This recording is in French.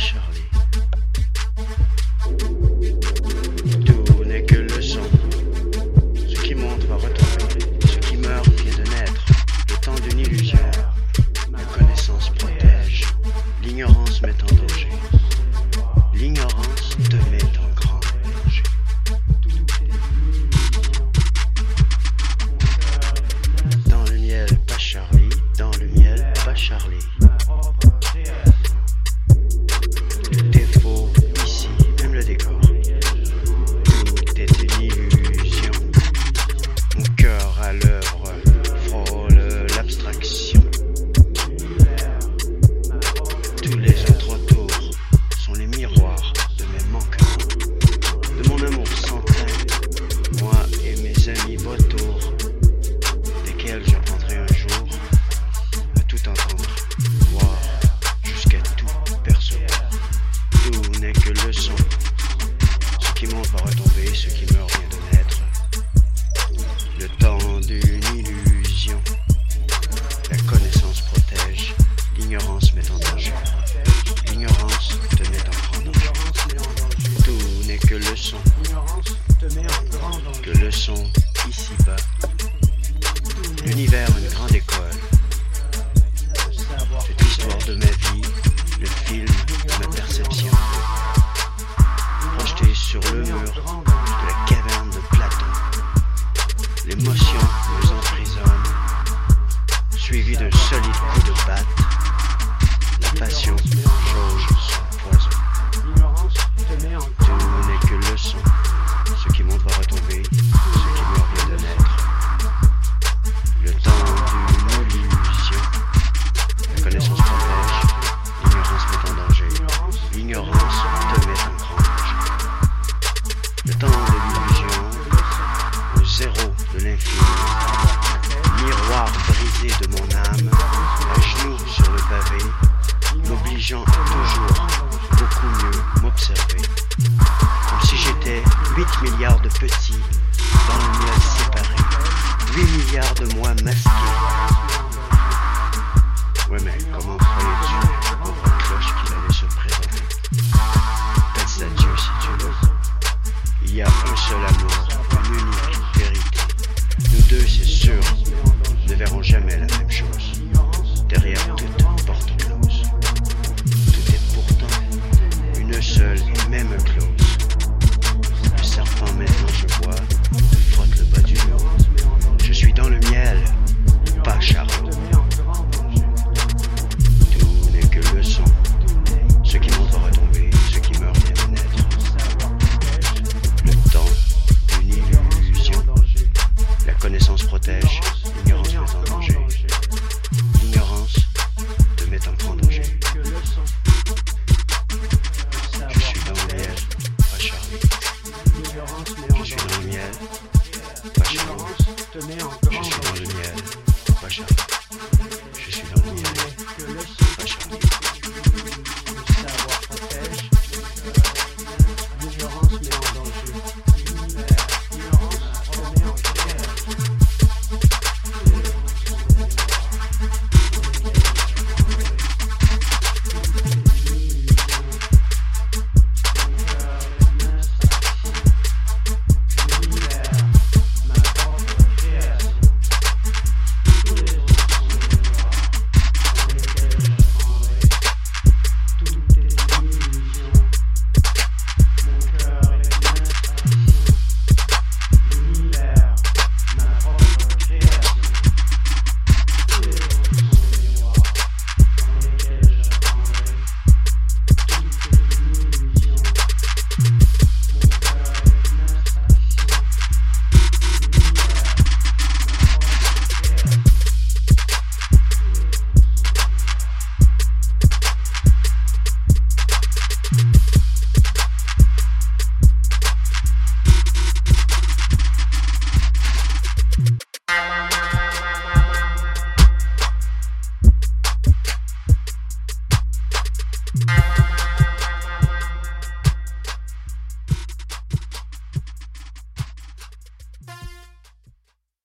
Charlie. Va retomber, ce qui meurt vient de naître. Le temps d'une illusion. La connaissance protège, l'ignorance met en danger. L'ignorance te met en grand danger. Tout n'est que leçon. Que leçon ici-bas. L'univers, une grande école. Milliards de petits dans le miel séparé. 8 milliards de moi masqués. Ouais mais comment croyais-tu, pauvre cloche, qu'il allait se présenter Faites à Dieu si tu veux. Il y a un seul amour, une unique vérité. Nous deux, c'est sûr, ne verrons jamais la même pas Charlie. Je suis dans you